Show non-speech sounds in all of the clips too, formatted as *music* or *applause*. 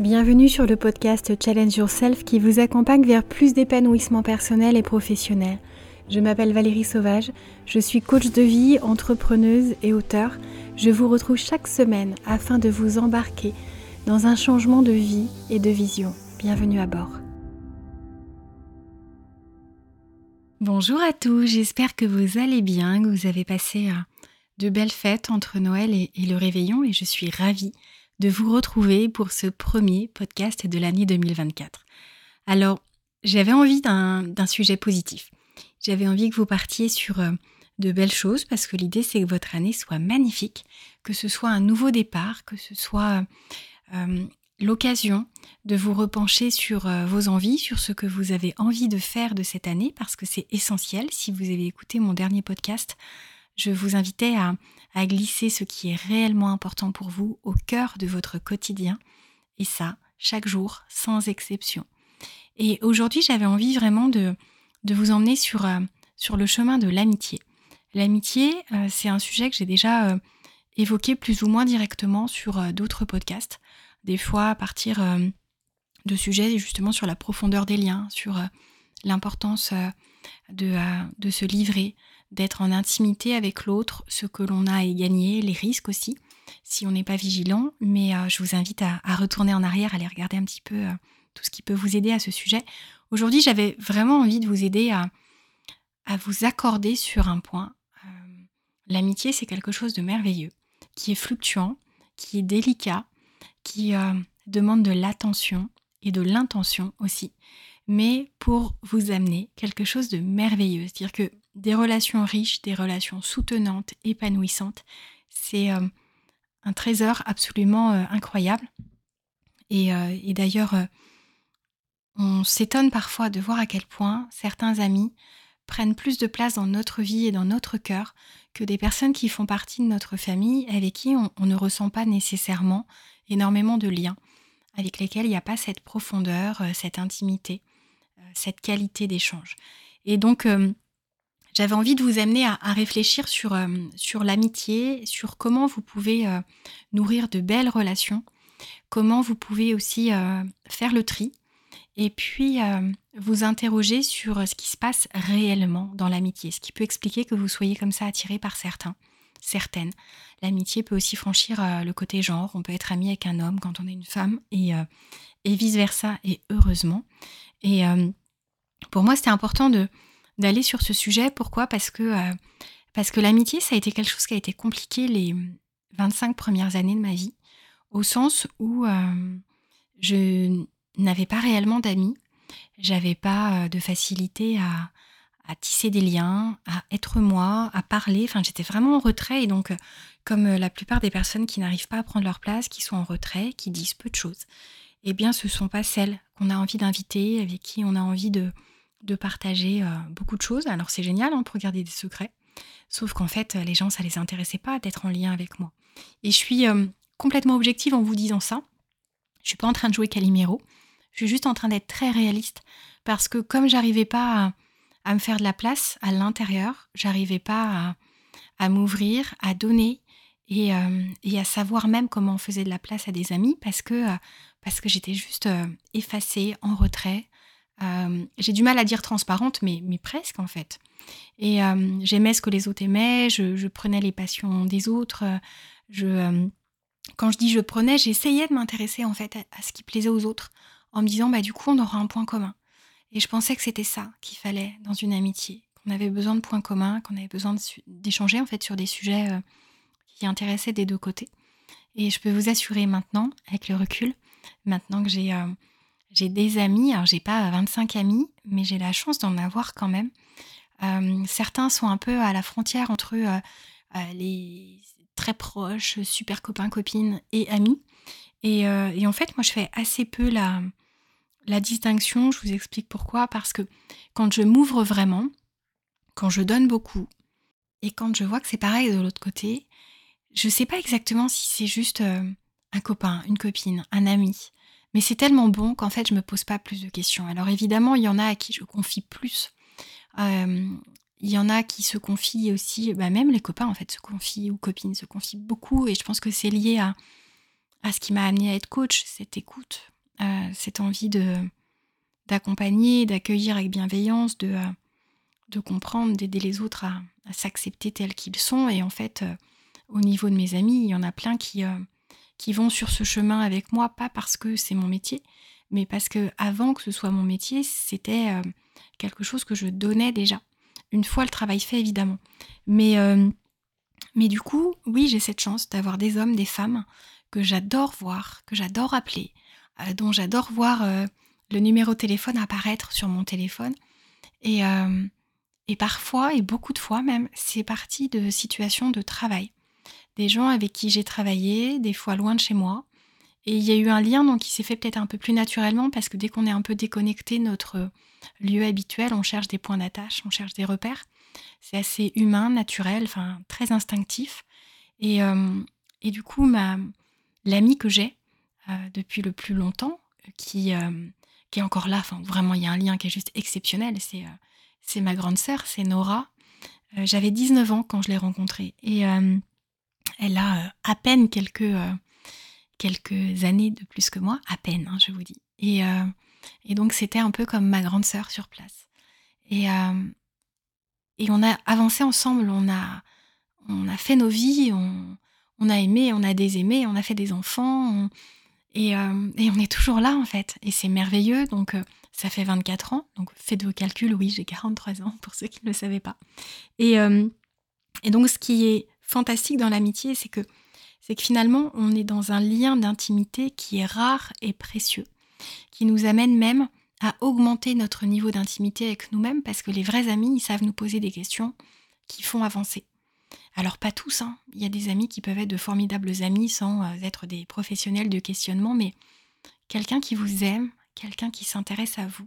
Bienvenue sur le podcast Challenge Yourself qui vous accompagne vers plus d'épanouissement personnel et professionnel. Je m'appelle Valérie Sauvage, je suis coach de vie, entrepreneuse et auteur. Je vous retrouve chaque semaine afin de vous embarquer dans un changement de vie et de vision. Bienvenue à bord. Bonjour à tous, j'espère que vous allez bien, que vous avez passé euh, de belles fêtes entre Noël et, le réveillon et je suis ravie de vous retrouver pour ce premier podcast de l'année 2024. Alors, j'avais envie d'un sujet positif. J'avais envie que vous partiez sur euh, de belles choses parce que l'idée c'est que votre année soit magnifique, que ce soit un nouveau départ, que ce soit euh, l'occasion de vous repencher sur euh, vos envies, sur ce que vous avez envie de faire de cette année parce que c'est essentiel. Si vous avez écouté mon dernier podcast, je vous invitais à, glisser ce qui est réellement important pour vous au cœur de votre quotidien, et ça, chaque jour, sans exception. Et aujourd'hui, j'avais envie vraiment de, vous emmener sur, euh, sur le chemin de l'amitié. L'amitié, euh, c'est un sujet que j'ai déjà euh, évoqué plus ou moins directement sur d'autres podcasts, des fois à partir de sujets justement sur la profondeur des liens, sur l'importance de, de se livrer, d'être en intimité avec l'autre, ce que l'on a à y gagner, les risques aussi, si on n'est pas vigilant. Mais euh, je vous invite à, retourner en arrière, à aller regarder un petit peu euh, tout ce qui peut vous aider à ce sujet. Aujourd'hui, j'avais vraiment envie de vous aider à, à vous accorder sur un point. Euh, l'amitié, c'est quelque chose de merveilleux, qui est fluctuant, qui est délicat, qui demande de l'attention et de l'intention aussi, mais pour vous amener quelque chose de merveilleux. C'est-à-dire que des relations riches, des relations soutenantes, épanouissantes. C'est euh, un trésor absolument euh, incroyable. Et, euh, d'ailleurs, on s'étonne parfois de voir à quel point certains amis prennent plus de place dans notre vie et dans notre cœur que des personnes qui font partie de notre famille avec qui on ne ressent pas nécessairement énormément de liens, avec lesquels il n'y a pas cette profondeur, cette intimité, cette qualité d'échange. Et donc, j'avais envie de vous amener à, réfléchir sur, euh, sur l'amitié, sur comment vous pouvez euh, nourrir de belles relations, comment vous pouvez aussi euh, faire le tri, et puis vous interroger sur ce qui se passe réellement dans l'amitié, ce qui peut expliquer que vous soyez comme ça attiré par certains, certaines. L'amitié peut aussi franchir le côté genre, on peut être ami avec un homme quand on est une femme, et, et vice-versa, et heureusement. Et pour moi, c'était important de d'aller sur ce sujet. Pourquoi? Parce que, euh, parce que l'amitié, ça a été quelque chose qui a été compliqué les 25 premières années de ma vie, au sens où euh, je n'avais pas réellement d'amis, j'avais pas euh, de facilité à, tisser des liens, à être moi, à parler. Enfin, j'étais vraiment en retrait et donc, comme la plupart des personnes qui n'arrivent pas à prendre leur place, qui sont en retrait, qui disent peu de choses, eh bien, ce ne sont pas celles qu'on a envie d'inviter, avec qui on a envie de, de partager euh, beaucoup de choses. Alors c'est génial hein, pour garder des secrets. Sauf qu'en fait, les gens, ça les intéressait pas d'être en lien avec moi. Et je suis euh, complètement objective en vous disant ça. Je suis pas en train de jouer Calimero. Je suis juste en train d'être très réaliste. Parce que comme j'arrivais pas à, me faire de la place à l'intérieur, j'arrivais pas à, m'ouvrir, à donner euh, et, à savoir même comment on faisait de la place à des amis parce que, parce que j'étais juste effacée, en retrait, euh, j'ai du mal à dire transparente, mais, presque en fait. Et euh, j'aimais ce que les autres aimaient, je, prenais les passions des autres. Je, euh, quand je dis je prenais, j'essayais de m'intéresser en fait à, ce qui plaisait aux autres, en me disant bah du coup on aura un point commun. Et je pensais que c'était ça qu'il fallait dans une amitié, qu'on avait besoin de points communs, qu'on avait besoin d'échanger en fait sur des sujets qui intéressaient des deux côtés. Et je peux vous assurer maintenant, avec le recul, maintenant que j'ai j'ai des amis, alors j'ai pas 25 amis, mais j'ai la chance d'en avoir quand même. Euh, certains sont un peu à la frontière entre euh, euh, les très proches, super copains, copines et amis. Et, en fait, moi, je fais assez peu la distinction. Je vous explique pourquoi. Parce que quand je m'ouvre vraiment, quand je donne beaucoup, et quand je vois que c'est pareil de l'autre côté, je ne sais pas exactement si c'est juste un copain, une copine, un ami, mais c'est tellement bon qu'en fait, je me pose pas plus de questions. Alors évidemment, il y en a à qui je confie plus. Euh, il y en a qui se confient aussi, bah même les copains en fait se confient ou copines se confient beaucoup et je pense que c'est lié à, à ce qui m'a amené à être coach, cette écoute, cette envie de d'accompagner, d'accueillir avec bienveillance, de, de comprendre, d'aider les autres à, s'accepter tels qu'ils sont. Et en fait, au niveau de mes amis, il y en a plein qui, qui vont sur ce chemin avec moi, pas parce que c'est mon métier, mais parce que avant que ce soit mon métier, c'était euh, quelque chose que je donnais déjà. Une fois le travail fait, évidemment. Mais, euh, mais du coup, oui, j'ai cette chance d'avoir des hommes, des femmes que j'adore voir, que j'adore appeler, euh, dont j'adore voir le numéro de téléphone apparaître sur mon téléphone. Et, et parfois, et beaucoup de fois même, c'est parti de situations de travail des gens avec qui j'ai travaillé, des fois loin de chez moi. Et il y a eu un lien donc qui s'est fait peut-être un peu plus naturellement parce que dès qu'on est un peu déconnecté notre lieu habituel, on cherche des points d'attache, on cherche des repères. C'est assez humain, naturel, enfin très instinctif. Et, euh, et du coup, ma l'amie que j'ai euh, depuis le plus longtemps, qui, euh, qui est encore là, enfin vraiment il y a un lien qui est juste exceptionnel, c'est c'est ma grande sœur, c'est Nora. J'avais 19 ans quand je l'ai rencontrée. Et elle a euh, à peine quelques, euh, quelques années de plus que moi, à peine, hein, je vous dis. Et, euh, et donc c'était un peu comme ma grande sœur sur place. Et, et on a avancé ensemble, on a, on a fait nos vies, on, on a aimé, on a désaimé, on a fait des enfants, et, et, on est toujours là en fait. Et c'est merveilleux, donc ça fait 24 ans, donc faites vos calculs, oui, j'ai 43 ans pour ceux qui ne le savaient pas. Et, et donc ce qui est fantastique dans l'amitié, c'est que c'est que finalement, on est dans un lien d'intimité qui est rare et précieux, qui nous amène même à augmenter notre niveau d'intimité avec nous-mêmes, parce que les vrais amis, savent nous poser des questions qui font avancer. Alors pas tous, hein. il y a des amis qui peuvent être de formidables amis sans euh, être des professionnels de questionnement, mais quelqu'un qui vous aime, quelqu'un qui s'intéresse à vous,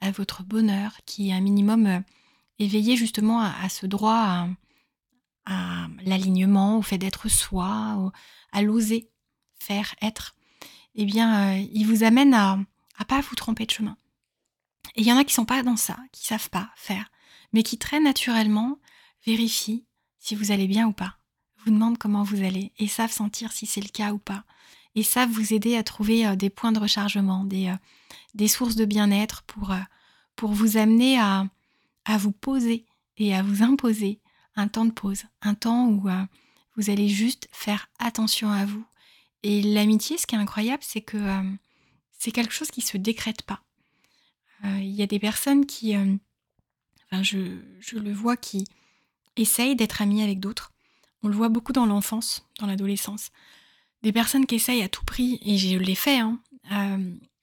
à votre bonheur, qui est un minimum euh, éveillé justement à, ce droit à, l'alignement, au fait d'être soi, à l'oser faire, être, eh bien, euh, il vous amène à ne pas vous tromper de chemin. Et il y en a qui sont pas dans ça, qui savent pas faire, mais qui très naturellement vérifient si vous allez bien ou pas, vous demandent comment vous allez et savent sentir si c'est le cas ou pas, et savent vous aider à trouver euh, des points de rechargement, des, euh, sources de bien-être pour, pour vous amener à vous poser et à vous imposer un temps de pause, un temps où euh, vous allez juste faire attention à vous. Et l'amitié, ce qui est incroyable, c'est que euh, c'est quelque chose qui se décrète pas. Euh, il y a des personnes qui, je, le vois, qui essayent d'être amis avec d'autres. On le voit beaucoup dans l'enfance, dans l'adolescence. Des personnes qui essayent à tout prix, et je l'ai fait, hein,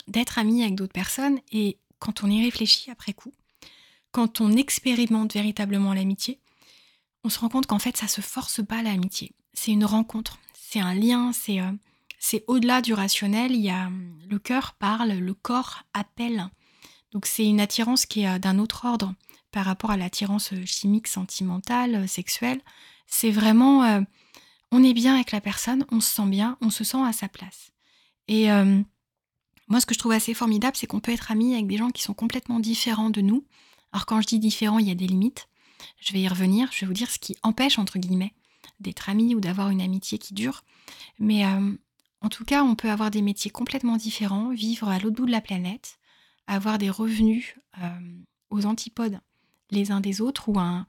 d'être amis avec d'autres personnes. Et quand on y réfléchit après coup, quand on expérimente véritablement l'amitié, on se rend compte qu'en fait, ça se force pas l'amitié. C'est une rencontre, c'est un lien, c'est euh, c'est au-delà du rationnel. Il y a le cœur parle, le corps appelle. Donc c'est une attirance qui est euh, d'un autre ordre par rapport à l'attirance euh, chimique, sentimentale, sexuelle. C'est vraiment, on est bien avec la personne, on se sent bien, on se sent à sa place. Et moi, ce que je trouve assez formidable, c'est qu'on peut être ami avec des gens qui sont complètement différents de nous. Alors quand je dis différents, il y a des limites. Je vais y revenir, je vais vous dire ce qui empêche, entre guillemets, d'être amis ou d'avoir une amitié qui dure. Mais euh, en tout cas, on peut avoir des métiers complètement différents, vivre à l'autre bout de la planète, avoir des revenus euh, aux antipodes les uns des autres ou un,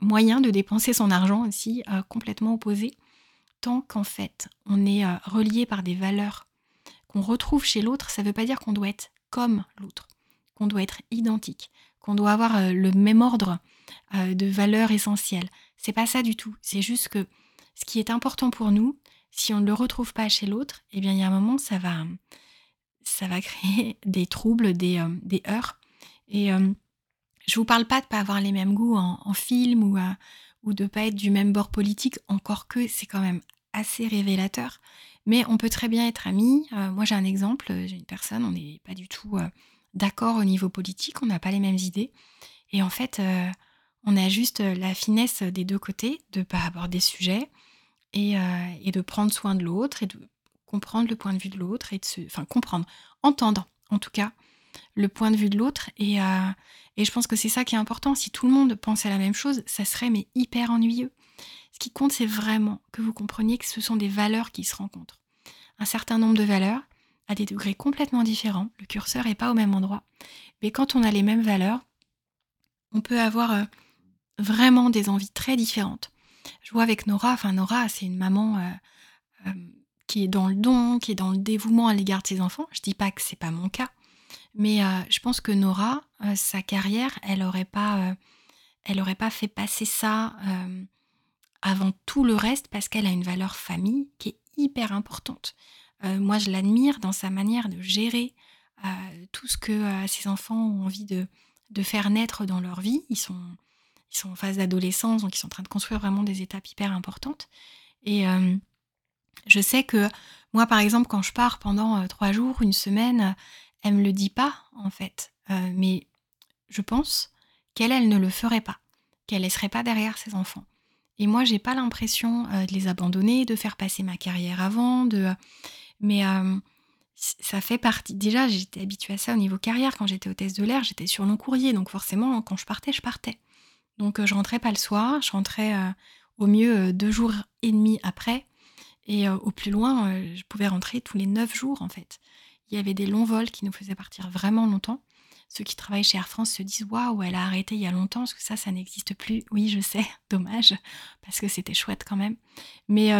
moyen de dépenser son argent aussi euh, complètement opposé, tant qu'en fait on est relié par des valeurs qu'on retrouve chez l'autre, ça ne veut pas dire qu'on doit être comme l'autre, qu'on doit être identique qu'on doit avoir euh, le même ordre euh, de valeurs essentielles. C'est pas ça du tout. C'est juste que ce qui est important pour nous, si on ne le retrouve pas chez l'autre, eh bien il y a un moment ça va ça va créer *laughs* des troubles, des, euh, des heurts. Et je vous parle pas de pas avoir les mêmes goûts en, film ou, ou de pas être du même bord politique, encore que c'est quand même assez révélateur. Mais on peut très bien être amis. moi j'ai un exemple, j'ai une personne, on n'est pas du tout d'accord au niveau politique, on n'a pas les mêmes idées. Et en fait, euh, on a juste la finesse des deux côtés de ne pas aborder des sujets euh, et, de prendre soin de l'autre et de comprendre le point de vue de l'autre et de se. Enfin, comprendre, entendre en tout cas le point de vue de l'autre. Et, euh, et je pense que c'est ça qui est important. Si tout le monde pensait la même chose, ça serait mais hyper ennuyeux. Ce qui compte, c'est vraiment que vous compreniez que ce sont des valeurs qui se rencontrent. un certain nombre de valeurs à des degrés complètement différents. Le curseur n'est pas au même endroit. Mais quand on a les mêmes valeurs, on peut avoir euh, vraiment des envies très différentes. Je vois avec Nora, enfin Nora, c'est une maman euh, euh, qui est dans le don, qui est dans le dévouement à l'égard de ses enfants. Je dis pas que c'est pas mon cas, mais je pense que Nora, sa carrière, elle aurait pas, elle aurait pas fait passer ça avant tout le reste parce qu'elle a une valeur famille qui est hyper importante. Moi, je l'admire dans sa manière de gérer tout ce que ses enfants ont envie de, de faire naître dans leur vie. Ils sont, ils sont en phase d'adolescence, donc ils sont en train de construire vraiment des étapes hyper importantes. Et euh, je sais que moi, par exemple, quand je pars pendant euh, trois jours, une semaine, elle me le dit pas, en fait. Euh, mais je pense qu'elle, elle ne le ferait pas, qu'elle laisserait pas derrière ses enfants. Et moi, j'ai pas l'impression de les abandonner, de faire passer ma carrière avant, de. Mais ça fait partie. Déjà, j'étais habituée à ça au niveau carrière. Quand j'étais hôtesse de l'air, j'étais sur long courrier. Donc, forcément, quand je partais, je partais. Donc, euh, je rentrais pas le soir. Je rentrais euh, au mieux euh, deux jours et demi après. Et au plus loin, je pouvais rentrer tous les neuf jours, en fait. Il y avait des longs vols qui nous faisaient partir vraiment longtemps. Ceux qui travaillent chez Air France se disent Waouh, elle a arrêté il y a longtemps, parce que ça, ça n'existe plus. Oui, je sais, *laughs* dommage, parce que c'était chouette quand même. Mais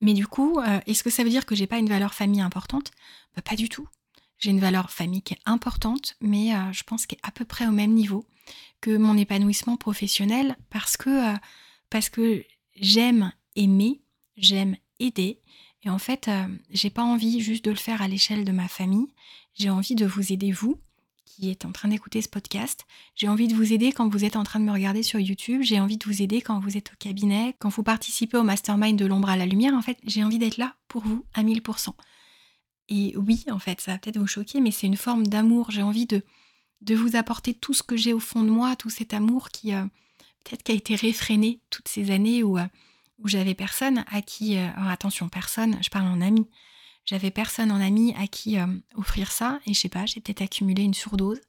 mais du coup, euh, est-ce que ça veut dire que j'ai pas une valeur famille importante? Bah, Pas du tout. J'ai une valeur famille qui est importante, mais euh, je pense qu'elle est à peu près au même niveau que mon épanouissement professionnel parce que, euh, parce que j'aime aimer, j'aime aider. Et en fait, j'ai pas envie juste de le faire à l'échelle de ma famille. J'ai envie de vous aider vous qui est en train d'écouter ce podcast. J'ai envie de vous aider quand vous êtes en train de me regarder sur YouTube. J'ai envie de vous aider quand vous êtes au cabinet, quand vous participez au mastermind de l'ombre à la lumière. En fait, j'ai envie d'être là pour vous à 1000%. Et oui, en fait, ça va peut-être vous choquer, mais c'est une forme d'amour. J'ai envie de, de vous apporter tout ce que j'ai au fond de moi, tout cet amour qui euh, peut-être qui a été réfréné toutes ces années où, euh, où j'avais personne à qui... Euh, attention, personne, je parle en ami j'avais personne en ami à qui euh, offrir ça et je sais pas, j'ai peut-être accumulé une surdose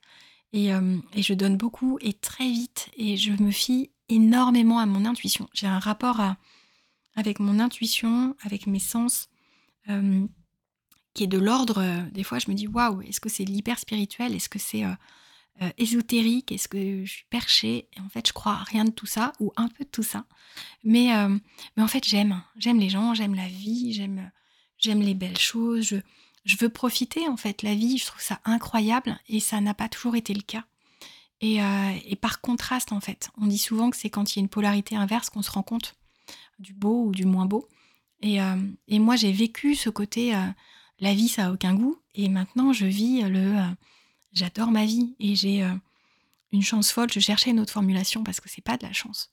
et, euh, et, je donne beaucoup et très vite et je me fie énormément à mon intuition. J'ai un rapport avec mon intuition, avec mes sens euh, qui est de l'ordre. des fois, je me dis waouh, est-ce que c'est l'hyper spirituel? Est-ce que c'est ésotérique? Est-ce que je suis perchée? Et en fait, je crois à rien de tout ça ou un peu de tout ça. Mais, mais en fait, j'aime. J'aime les gens, j'aime la vie, j'aime j'aime les belles choses, je, veux profiter en fait la vie, je trouve ça incroyable et ça n'a pas toujours été le cas. Et, euh, et, par contraste en fait, on dit souvent que c'est quand il y a une polarité inverse qu'on se rend compte du beau ou du moins beau. Et, euh, moi j'ai vécu ce côté euh, la vie ça a aucun goût et maintenant je vis le j'adore ma vie et j'ai une chance folle. Je cherchais une autre formulation parce que c'est pas de la chance.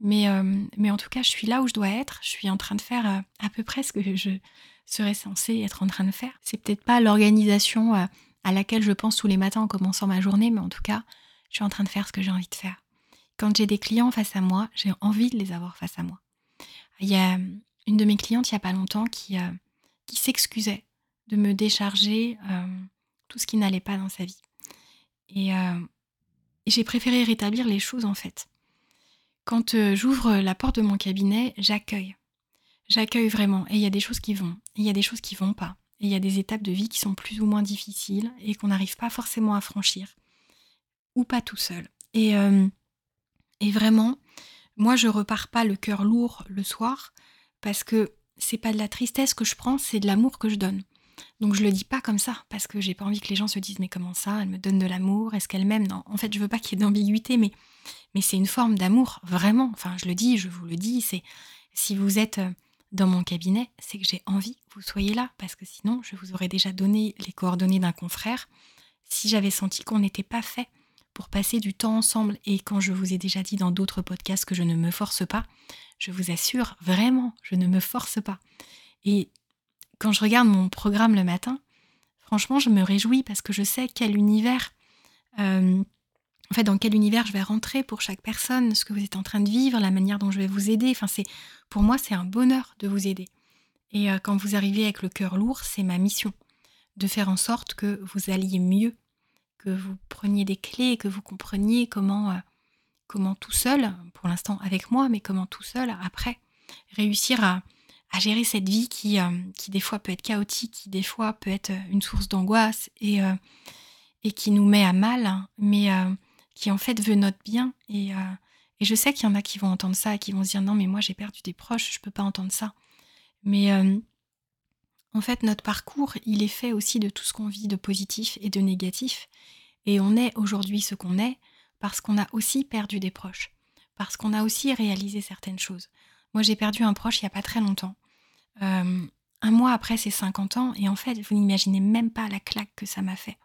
Mais en tout cas, je suis là où je dois être. Je suis en train de faire à peu près ce que je, serait censé être en train de faire. C'est peut-être pas l'organisation euh, à laquelle je pense tous les matins en commençant ma journée, mais en tout cas, je suis en train de faire ce que j'ai envie de faire. Quand j'ai des clients face à moi, j'ai envie de les avoir face à moi. Il y a euh, une de mes clientes il n'y a pas longtemps qui, euh, qui s'excusait de me décharger tout ce qui n'allait pas dans sa vie. Et, j'ai préféré rétablir les choses en fait. Quand j'ouvre la porte de mon cabinet, j'accueille J'accueille vraiment. Et il y a des choses qui vont. Et il y a des choses qui vont pas. Et il y a des étapes de vie qui sont plus ou moins difficiles et qu'on n'arrive pas forcément à franchir. Ou pas tout seul. Et, euh, et vraiment, moi, je repars pas le cœur lourd le soir parce que c'est pas de la tristesse que je prends, c'est de l'amour que je donne. Donc je le dis pas comme ça parce que j'ai pas envie que les gens se disent mais comment ça, elle me donne de l'amour, est-ce qu'elle m'aime? Non, en fait, je veux pas qu'il y ait d'ambiguïté mais mais c'est une forme d'amour vraiment. Enfin, je le dis, je vous le dis, c'est si vous êtes euh, dans mon cabinet, c'est que j'ai envie que vous soyez là, parce que sinon, je vous aurais déjà donné les coordonnées d'un confrère si j'avais senti qu'on n'était pas fait pour passer du temps ensemble. Et quand je vous ai déjà dit dans d'autres podcasts que je ne me force pas, je vous assure, vraiment, je ne me force pas. Et quand je regarde mon programme le matin, franchement, je me réjouis parce que je sais quel univers euh, en fait, dans quel univers je vais rentrer pour chaque personne, ce que vous êtes en train de vivre, la manière dont je vais vous aider. Enfin, c'est pour moi, c'est un bonheur de vous aider. Et euh, quand vous arrivez avec le cœur lourd, c'est ma mission de faire en sorte que vous alliez mieux, que vous preniez des clés, que vous compreniez comment, euh, comment tout seul, pour l'instant avec moi, mais comment tout seul après réussir à, gérer cette vie qui, qui des fois peut être chaotique, qui des fois peut être une source d'angoisse et, et qui nous met à mal, mais qui en fait veut notre bien. Et, et je sais qu'il y en a qui vont entendre ça et qui vont se dire non mais moi j'ai perdu des proches, je peux pas entendre ça. Mais en fait notre parcours il est fait aussi de tout ce qu'on vit de positif et de négatif. Et on est aujourd'hui ce qu'on est parce qu'on a aussi perdu des proches, parce qu'on a aussi réalisé certaines choses. Moi, j'ai perdu un proche il n'y a pas très longtemps. Euh, un mois après ses 50 ans, et en fait, vous n'imaginez même pas la claque que ça m'a fait.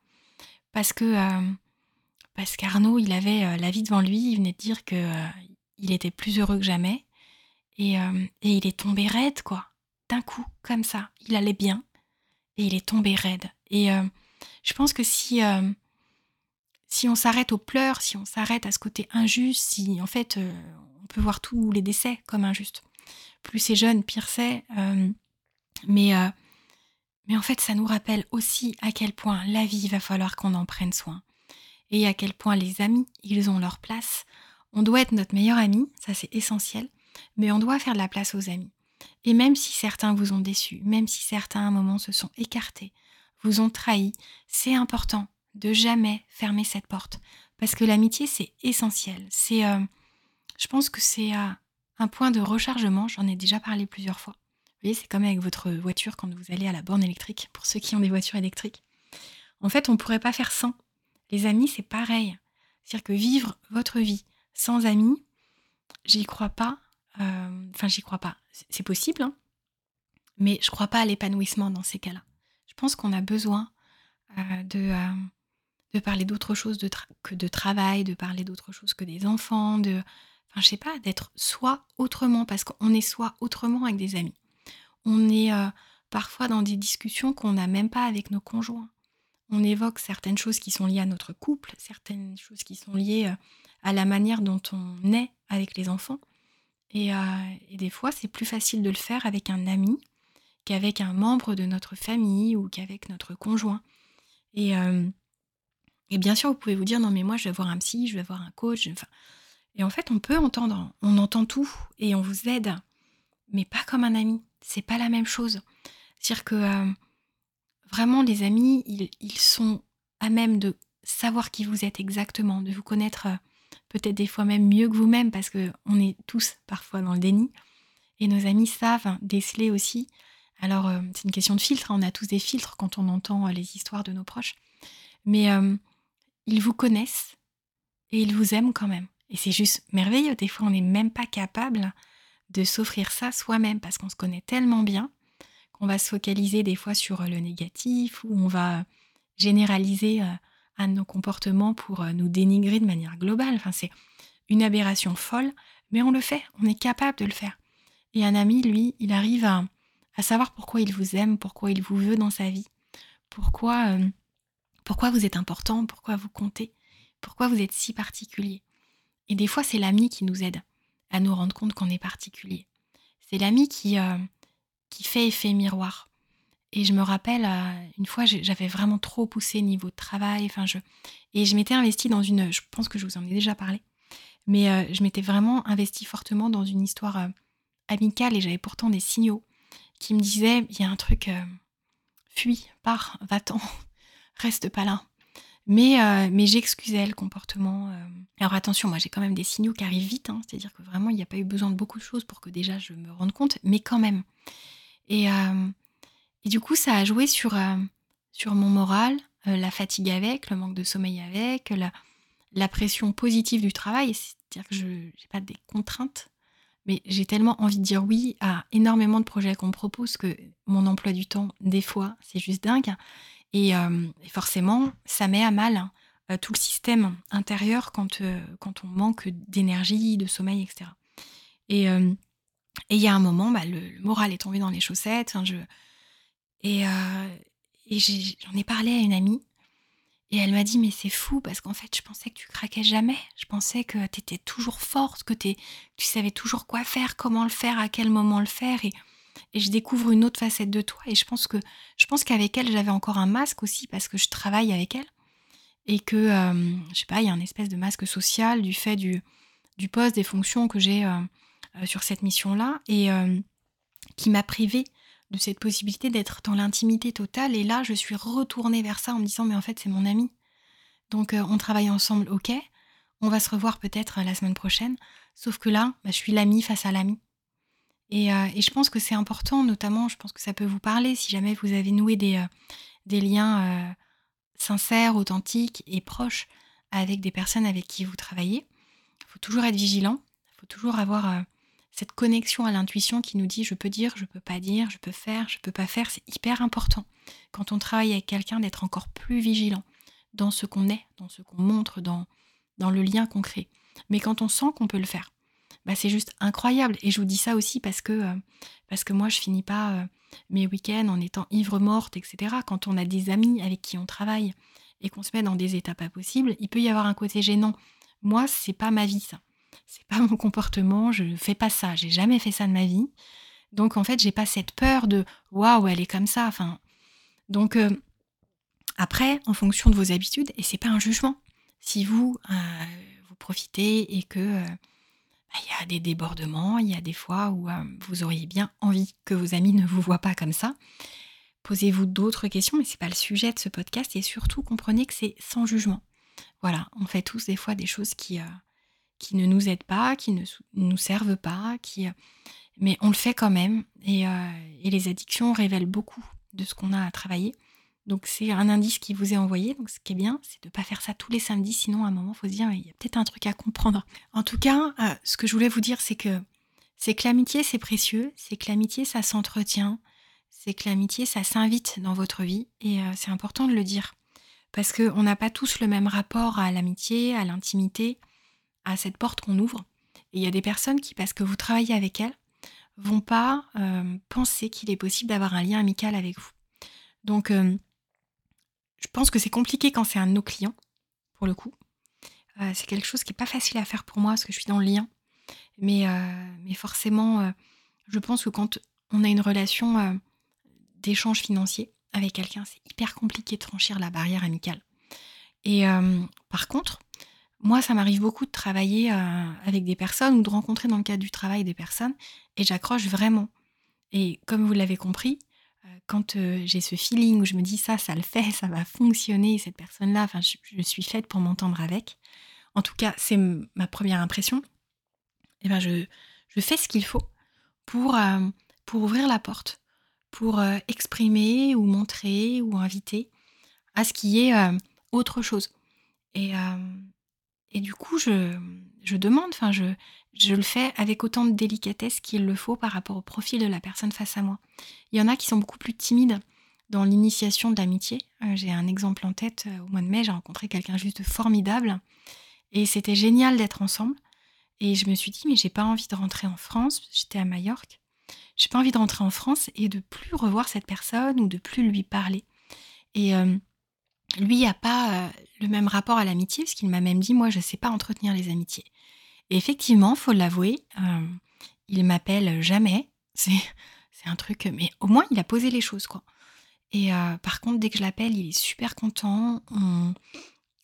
Parce que euh, parce qu'Arnaud, il avait euh, la vie devant lui, il venait de dire que il était plus heureux que jamais, et, et il est tombé raide, quoi. D'un coup, comme ça, il allait bien, et il est tombé raide. Et je pense que si si on s'arrête aux pleurs, si on s'arrête à ce côté injuste, si en fait euh, on peut voir tous les décès comme injustes. Plus c'est jeune, pire c'est. Euh, mais, euh, mais en fait, ça nous rappelle aussi à quel point la vie, va falloir qu'on en prenne soin. Et à quel point les amis, ils ont leur place. On doit être notre meilleur ami, ça c'est essentiel, mais on doit faire de la place aux amis. Et même si certains vous ont déçu, même si certains à un moment se sont écartés, vous ont trahi, c'est important de jamais fermer cette porte. Parce que l'amitié, c'est essentiel. C'est, euh, je pense que c'est euh, un point de rechargement. J'en ai déjà parlé plusieurs fois. Vous voyez, c'est comme avec votre voiture quand vous allez à la borne électrique, pour ceux qui ont des voitures électriques. En fait, on ne pourrait pas faire sans. Les amis, c'est pareil. C'est-à-dire que vivre votre vie sans amis, j'y crois pas. Euh, enfin, j'y crois pas. C'est possible, hein mais je crois pas à l'épanouissement dans ces cas-là. Je pense qu'on a besoin de, de parler d'autre chose que de travail, de parler d'autre chose que des enfants, de, enfin je sais pas, d'être soi autrement, parce qu'on est soi autrement avec des amis. On est euh, parfois dans des discussions qu'on n'a même pas avec nos conjoints. On évoque certaines choses qui sont liées à notre couple, certaines choses qui sont liées euh, à la manière dont on est avec les enfants. Et, euh, et des fois, c'est plus facile de le faire avec un ami qu'avec un membre de notre famille ou qu'avec notre conjoint. Et, et bien sûr, vous pouvez vous dire non, mais moi, je vais voir un psy, je vais voir un coach. Enfin, et en fait, on peut entendre, on entend tout et on vous aide, mais pas comme un ami. C'est pas la même chose. C'est-à-dire que euh, vraiment, les amis, ils, sont à même de savoir qui vous êtes exactement, de vous connaître euh, peut-être des fois même mieux que vous-même, parce que on est tous parfois dans le déni. Et nos amis savent déceler aussi. Alors, euh, c'est une question de filtre. Hein. On a tous des filtres quand on entend les histoires de nos proches. Mais ils vous connaissent et ils vous aiment quand même. Et c'est juste merveilleux. Des fois, on n'est même pas capable de s'offrir ça soi-même parce qu'on se connaît tellement bien qu'on va se focaliser des fois sur le négatif ou on va généraliser euh, un de nos comportements pour euh, nous dénigrer de manière globale. C'est une aberration folle, mais on le fait, on est capable de le faire. Et un ami, lui, il arrive à, savoir pourquoi il vous aime, pourquoi il vous veut dans sa vie, pourquoi euh, pourquoi vous êtes important, pourquoi vous comptez, pourquoi vous êtes si particulier. Et des fois, c'est l'ami qui nous aide à nous rendre compte qu'on est particulier. C'est l'ami qui, euh, qui fait effet miroir. Et je me rappelle, euh, une fois, j'avais vraiment trop poussé niveau de travail. Enfin, je, et je m'étais investie dans une. Je pense que je vous en ai déjà parlé. Mais euh, je m'étais vraiment investie fortement dans une histoire amicale et j'avais pourtant des signaux qui me disaient il y a un truc, fuis, pars, va-t'en *laughs* reste pas là. Mais, euh, mais j'excusais le comportement. Euh. Alors attention, moi j'ai quand même des signaux qui arrivent vite, hein. c'est-à-dire que vraiment il n'y a pas eu besoin de beaucoup de choses pour que déjà je me rende compte, mais quand même. Et, du coup ça a joué sur, sur mon moral, la fatigue avec, le manque de sommeil avec, la, pression positive du travail, c'est-à-dire que je n'ai pas des contraintes, mais j'ai tellement envie de dire oui à énormément de projets qu'on me propose que mon emploi du temps, des fois, c'est juste dingue. Et, forcément, ça met à mal euh, tout le système intérieur quand, quand on manque d'énergie, de sommeil, etc. Et il y a un moment, bah, le, moral est tombé dans les chaussettes. je, et, euh, et j'en ai, parlé à une amie. Et elle m'a dit, mais c'est fou parce qu'en fait, je pensais que tu craquais jamais. Je pensais que tu étais toujours forte, que tu savais toujours quoi faire, comment le faire, à quel moment le faire. Et, et je découvre une autre facette de toi. Et je pense que je pense qu'avec elle, j'avais encore un masque aussi parce que je travaille avec elle et que euh, je sais pas, il y a un espèce de masque social du fait du du poste, des fonctions que j'ai euh, sur cette mission-là. Et qui m'a privée de cette possibilité d'être dans l'intimité totale. Et là, je suis retournée vers ça en me disant, mais en fait, c'est mon ami. Donc, euh, on travaille ensemble, ok. On va se revoir peut-être la semaine prochaine. Sauf que là, bah, je suis l'ami face à l'ami. Et, euh, et, je pense que c'est important, notamment, je pense que ça peut vous parler si jamais vous avez noué des, euh, des liens sincères, authentiques et proches avec des personnes avec qui vous travaillez. Il faut toujours être vigilant. Il faut toujours avoir cette connexion à l'intuition qui nous dit je peux dire, je peux pas dire, je peux faire, je peux pas faire, c'est hyper important. Quand on travaille avec quelqu'un, d'être encore plus vigilant dans ce qu'on est, dans ce qu'on montre, dans, le lien qu'on crée. Mais quand on sent qu'on peut le faire, bah c'est juste incroyable. Et je vous dis ça aussi parce que, euh, parce que moi, je finis pas euh, mes week-ends en étant ivre-morte, etc. Quand on a des amis avec qui on travaille et qu'on se met dans des états pas possibles, il peut y avoir un côté gênant. Moi, c'est pas ma vie, ça c'est pas mon comportement, je fais pas ça, j'ai jamais fait ça de ma vie. Donc en fait, j'ai pas cette peur de waouh, elle est comme ça. Enfin, donc euh, après, en fonction de vos habitudes, et c'est pas un jugement. Si vous euh, vous profitez et que euh, bah, il y a des débordements, il y a des fois où vous auriez bien envie que vos amis ne vous voient pas comme ça. Posez-vous d'autres questions, mais c'est pas le sujet de ce podcast. Et surtout, comprenez que c'est sans jugement. Voilà, on fait tous des fois des choses qui qui ne nous aident pas, qui ne nous servent pas, qui, euh, mais on le fait quand même. Euh, et, les addictions révèlent beaucoup de ce qu'on a à travailler. Donc c'est un indice qui vous est envoyé. Donc ce qui est bien, c'est de ne pas faire ça tous les samedis, sinon à un moment, il faut se dire, il y a peut-être un truc à comprendre. En tout cas, euh, ce que je voulais vous dire, c'est que c'est que l'amitié, c'est précieux, c'est que l'amitié, ça s'entretient, c'est que l'amitié, ça s'invite dans votre vie, et c'est important de le dire. Parce qu'on n'a pas tous le même rapport à l'amitié, à l'intimité, à cette porte qu'on ouvre. Et il y a des personnes qui, parce que vous travaillez avec elles, vont pas euh, penser qu'il est possible d'avoir un lien amical avec vous. Donc, euh, je pense que c'est compliqué quand c'est un de nos clients, pour le coup. Euh, c'est quelque chose qui n'est pas facile à faire pour moi parce que je suis dans le lien. Mais, mais forcément, je pense que quand on a une relation d'échange financier avec quelqu'un, c'est hyper compliqué de franchir la barrière amicale. Et par contre, moi, ça m'arrive beaucoup de travailler euh, avec des personnes ou de rencontrer dans le cadre du travail des personnes et j'accroche vraiment. Et comme vous l'avez compris, euh, quand euh, j'ai ce feeling où je me dis ça, ça le fait, ça va fonctionner, cette personne-là, je, suis faite pour m'entendre avec. En tout cas, c'est ma première impression. Et eh ben, je, je fais ce qu'il faut pour, pour ouvrir la porte, pour exprimer ou montrer ou inviter à ce qui est autre chose. Et, et du coup, je, demande, enfin, je, je le fais avec autant de délicatesse qu'il le faut par rapport au profil de la personne face à moi. Il y en a qui sont beaucoup plus timides dans l'initiation de l'amitié. Euh, j'ai un exemple en tête. Euh, au mois de mai, j'ai rencontré quelqu'un juste formidable. Et c'était génial d'être ensemble. Et je me suis dit, mais j'ai pas envie de rentrer en France. J'étais à Majorque. J'ai pas envie de rentrer en France et de plus revoir cette personne ou de plus lui parler. Et euh, lui n'a pas euh, le même rapport à l'amitié, parce qu'il m'a même dit, moi, je ne sais pas entretenir les amitiés. Et effectivement, faut l'avouer, euh, il m'appelle jamais. C'est, un truc, mais au moins, il a posé les choses, quoi. Et euh, par contre, dès que je l'appelle, il est super content. On,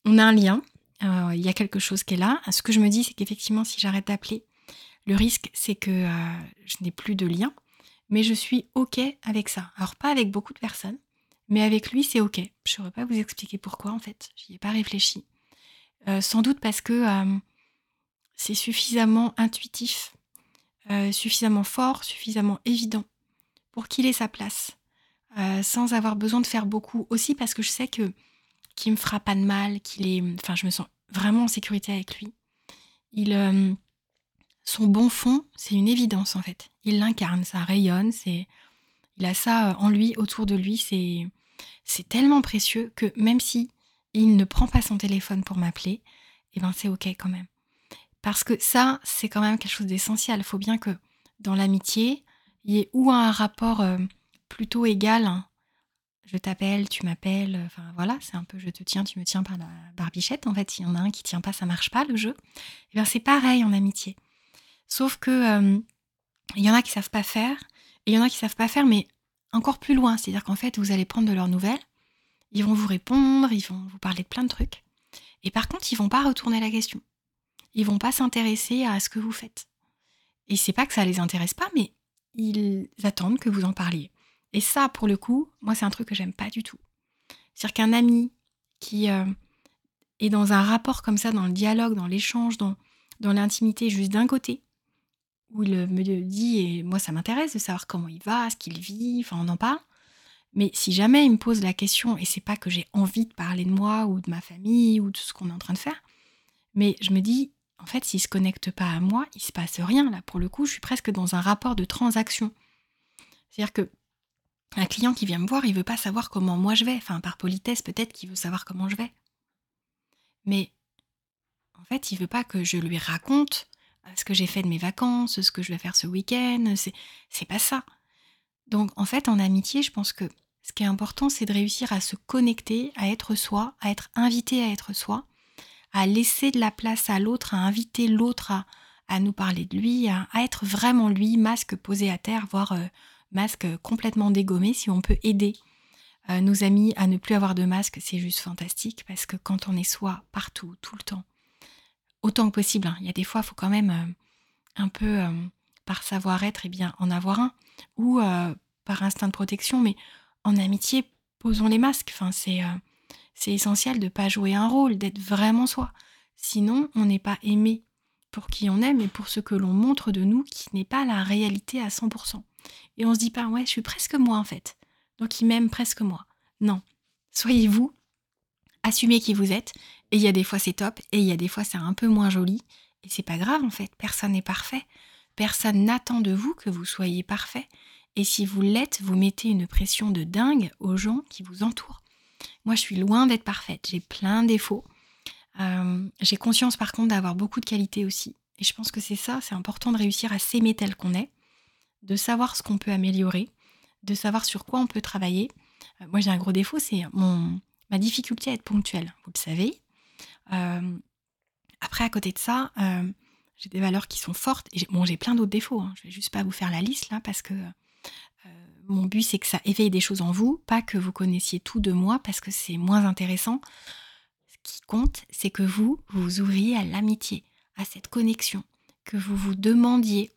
on a un lien. Il y a quelque chose qui est là. Ce que je me dis, c'est qu'effectivement, si j'arrête d'appeler, le risque, c'est que je n'ai plus de lien. Mais je suis OK avec ça. Alors, pas avec beaucoup de personnes, mais avec lui, c'est OK. Je ne saurais pas vous expliquer pourquoi, en fait. J'y ai pas réfléchi. Euh, sans doute parce que euh, c'est suffisamment intuitif, euh, suffisamment fort, suffisamment évident pour qu'il ait sa place, sans avoir besoin de faire beaucoup. Aussi parce que je sais que qu'il me fera pas de mal, qu'il est, enfin, je me sens vraiment en sécurité avec lui. Il, son bon fond, c'est une évidence en fait. Il l'incarne, ça rayonne, c'est il a ça en lui, autour de lui, c'est c'est tellement précieux que même si il ne prend pas son téléphone pour m'appeler, eh ben c'est ok quand même. Parce que ça, c'est quand même quelque chose d'essentiel. Il faut bien que dans l'amitié, il y ait ou un rapport euh, plutôt égal. Hein. Je t'appelle, tu m'appelles, enfin voilà, c'est un peu je te tiens, tu me tiens par la barbichette. En fait, s'il y en a un qui tient pas, ça marche pas le jeu. Eh bien c'est pareil en amitié. Sauf que euh, il y en a qui savent pas faire et il y en a qui savent pas faire, mais encore plus loin. C'est-à-dire qu'en fait, vous allez prendre de leurs nouvelles, ils vont vous répondre, ils vont vous parler de plein de trucs. Et par contre, ils vont pas retourner la question. Ils vont pas s'intéresser à ce que vous faites. Et c'est pas que ça les intéresse pas, mais ils attendent que vous en parliez. Et ça, pour le coup, moi, c'est un truc que j'aime pas du tout. C'est-à-dire qu'un ami qui euh, est dans un rapport comme ça, dans le dialogue, dans l'échange, dans, dans l'intimité, juste d'un côté, où il me dit, et moi, ça m'intéresse de savoir comment il va, ce qu'il vit, enfin, on en parle. Mais si jamais il me pose la question, et c'est pas que j'ai envie de parler de moi ou de ma famille ou de ce qu'on est en train de faire, mais je me dis, en fait, s'il se connecte pas à moi, il se passe rien. Là, pour le coup, je suis presque dans un rapport de transaction. C'est-à-dire que un client qui vient me voir, il veut pas savoir comment moi je vais. Enfin, par politesse, peut-être qu'il veut savoir comment je vais. Mais en fait, il veut pas que je lui raconte ce que j'ai fait de mes vacances, ce que je vais faire ce week-end. C'est, pas ça. Donc, en fait, en amitié, je pense que ce qui est important, c'est de réussir à se connecter, à être soi, à être invité à être soi, à laisser de la place à l'autre, à inviter l'autre à, nous parler de lui, à, être vraiment lui, masque posé à terre, voire euh, masque complètement dégommé, si on peut aider euh, nos amis à ne plus avoir de masque, c'est juste fantastique, parce que quand on est soi partout, tout le temps, autant que possible, hein, il y a des fois, il faut quand même euh, un peu, par savoir-être, et eh bien, en avoir un, ou par instinct de protection, mais en amitié, posons les masques. Enfin, c'est euh, essentiel de ne pas jouer un rôle, d'être vraiment soi. Sinon, on n'est pas aimé pour qui on est, mais pour ce que l'on montre de nous, qui n'est pas la réalité à 100%. Et on se dit pas, ouais, je suis presque moi en fait. Donc il m'aime presque moi. Non. Soyez vous, assumez qui vous êtes, et il y a des fois c'est top, et il y a des fois c'est un peu moins joli, et c'est pas grave en fait, personne n'est parfait. Personne n'attend de vous que vous soyez parfait. Et si vous l'êtes, vous mettez une pression de dingue aux gens qui vous entourent. Moi, je suis loin d'être parfaite. J'ai plein de défauts. Euh, j'ai conscience, par contre, d'avoir beaucoup de qualités aussi. Et je pense que c'est ça, c'est important de réussir à s'aimer tel qu'on est, de savoir ce qu'on peut améliorer, de savoir sur quoi on peut travailler. Euh, moi, j'ai un gros défaut, c'est mon, ma difficulté à être ponctuelle, vous le savez. Euh, après, à côté de ça, j'ai des valeurs qui sont fortes. Et bon, j'ai plein d'autres défauts. Hein. Je vais juste pas vous faire la liste là parce que mon but, c'est que ça éveille des choses en vous, pas que vous connaissiez tout de moi parce que c'est moins intéressant. Ce qui compte, c'est que vous, vous ouvriez à l'amitié, à cette connexion, que vous vous demandiez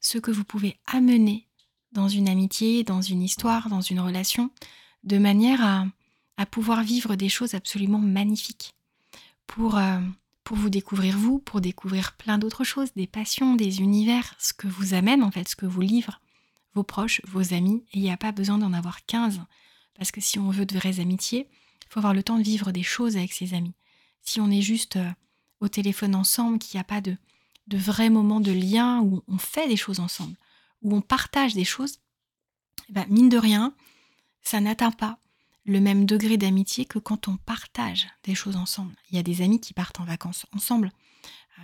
ce que vous pouvez amener dans une amitié, dans une histoire, dans une relation, de manière à, pouvoir vivre des choses absolument magnifiques. Pour, euh, pour vous découvrir vous, pour découvrir plein d'autres choses, des passions, des univers, ce que vous amène en fait, ce que vous livre vos proches, vos amis, et il n'y a pas besoin d'en avoir 15. Parce que si on veut de vraies amitiés, il faut avoir le temps de vivre des choses avec ses amis. Si on est juste euh, au téléphone ensemble, qu'il n'y a pas de, de vrais moments de lien où on fait des choses ensemble, où on partage des choses, eh ben, mine de rien, ça n'atteint pas le même degré d'amitié que quand on partage des choses ensemble. Il y a des amis qui partent en vacances ensemble. Euh,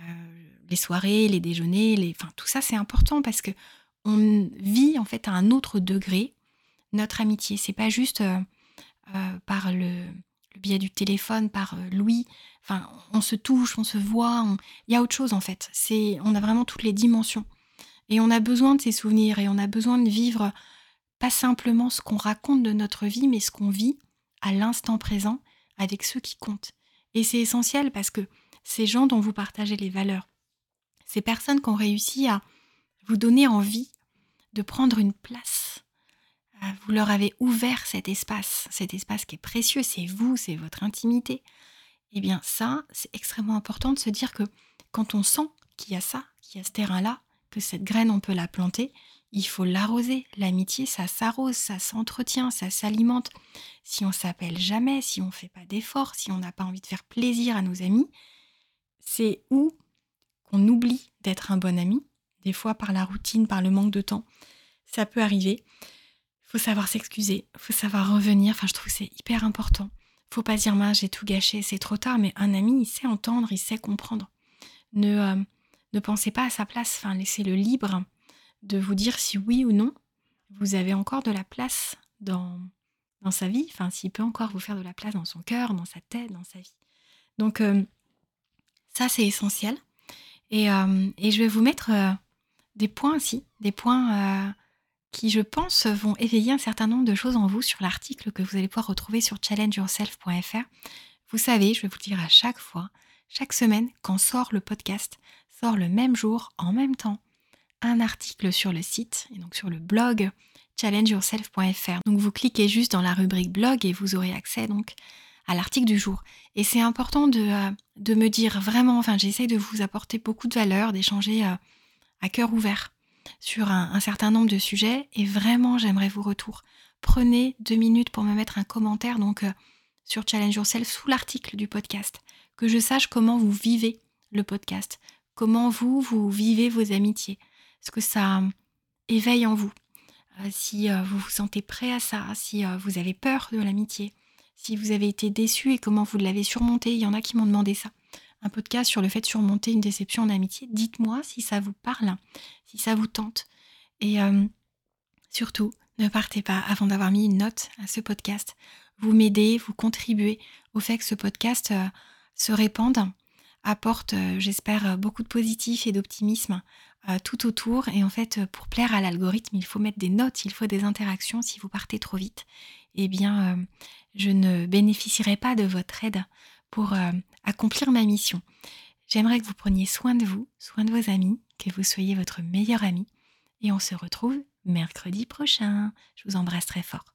les soirées, les déjeuners, les... Enfin, tout ça c'est important parce que on vit en fait à un autre degré notre amitié. C'est pas juste euh, euh, par le, biais du téléphone, par Louis. Enfin, on se touche, on se voit. Il y a autre chose en fait. C'est, on a vraiment toutes les dimensions. Et on a besoin de ces souvenirs et on a besoin de vivre pas simplement ce qu'on raconte de notre vie, mais ce qu'on vit à l'instant présent avec ceux qui comptent. Et c'est essentiel parce que ces gens dont vous partagez les valeurs, ces personnes qui ont réussi à vous donner envie de prendre une place. Euh, vous leur avez ouvert cet espace, cet espace qui est précieux, c'est vous, c'est votre intimité. Eh bien ça, c'est extrêmement important de se dire que quand on sent qu'il y a ça, qu'il y a ce terrain-là, que cette graine, on peut la planter, il faut l'arroser. L'amitié, ça s'arrose, ça s'entretient, ça s'alimente. Si on s'appelle jamais, si on ne fait pas d'efforts, si on n'a pas envie de faire plaisir à nos amis, c'est où qu'on oublie d'être un bon ami des fois par la routine, par le manque de temps. Ça peut arriver. Faut savoir s'excuser, faut savoir revenir. Enfin, je trouve que c'est hyper important. faut pas dire, mince, j'ai tout gâché, c'est trop tard. Mais un ami, il sait entendre, il sait comprendre. Ne, euh, ne pensez pas à sa place. Laissez-le libre de vous dire si oui ou non vous avez encore de la place dans, sa vie. Enfin, s'il peut encore vous faire de la place dans son cœur, dans sa tête, dans sa vie. Donc, euh, ça, c'est essentiel. Et, euh, et, je vais vous mettre des points aussi, des points euh, qui, je pense, vont éveiller un certain nombre de choses en vous sur l'article que vous allez pouvoir retrouver sur challengeyourself.fr. Vous savez, je vais vous dire à chaque fois, chaque semaine, quand sort le podcast, sort le même jour, en même temps, un article sur le site, et donc sur le blog challengeyourself.fr. Donc vous cliquez juste dans la rubrique blog et vous aurez accès donc à l'article du jour. Et c'est important de, euh, de, me dire vraiment, enfin j'essaye de vous apporter beaucoup de valeur, d'échanger euh, à cœur ouvert sur un, certain nombre de sujets et vraiment j'aimerais vos retours. Prenez deux minutes pour me mettre un commentaire donc euh, sur Challenge Yourself sous l'article du podcast, que je sache comment vous vivez le podcast, comment vous, vous vivez vos amitiés, ce que ça éveille en vous? Euh, si euh, vous vous sentez prêt à ça, si vous avez peur de l'amitié, si vous avez été déçu et comment vous l'avez surmonté, il y en a qui m'ont demandé ça un podcast sur le fait de surmonter une déception en amitié. Dites-moi si ça vous parle, si ça vous tente. Et euh, surtout, ne partez pas avant d'avoir mis une note à ce podcast. Vous m'aidez, vous contribuez au fait que ce podcast euh, se répande, apporte, euh, j'espère, beaucoup de positif et d'optimisme tout autour. Et en fait, pour plaire à l'algorithme, il faut mettre des notes, il faut des interactions. Si vous partez trop vite, eh bien, je ne bénéficierai pas de votre aide pour euh, accomplir ma mission. J'aimerais que vous preniez soin de vous, soin de vos amis, que vous soyez votre meilleur ami. Et on se retrouve mercredi prochain. Je vous embrasse très fort.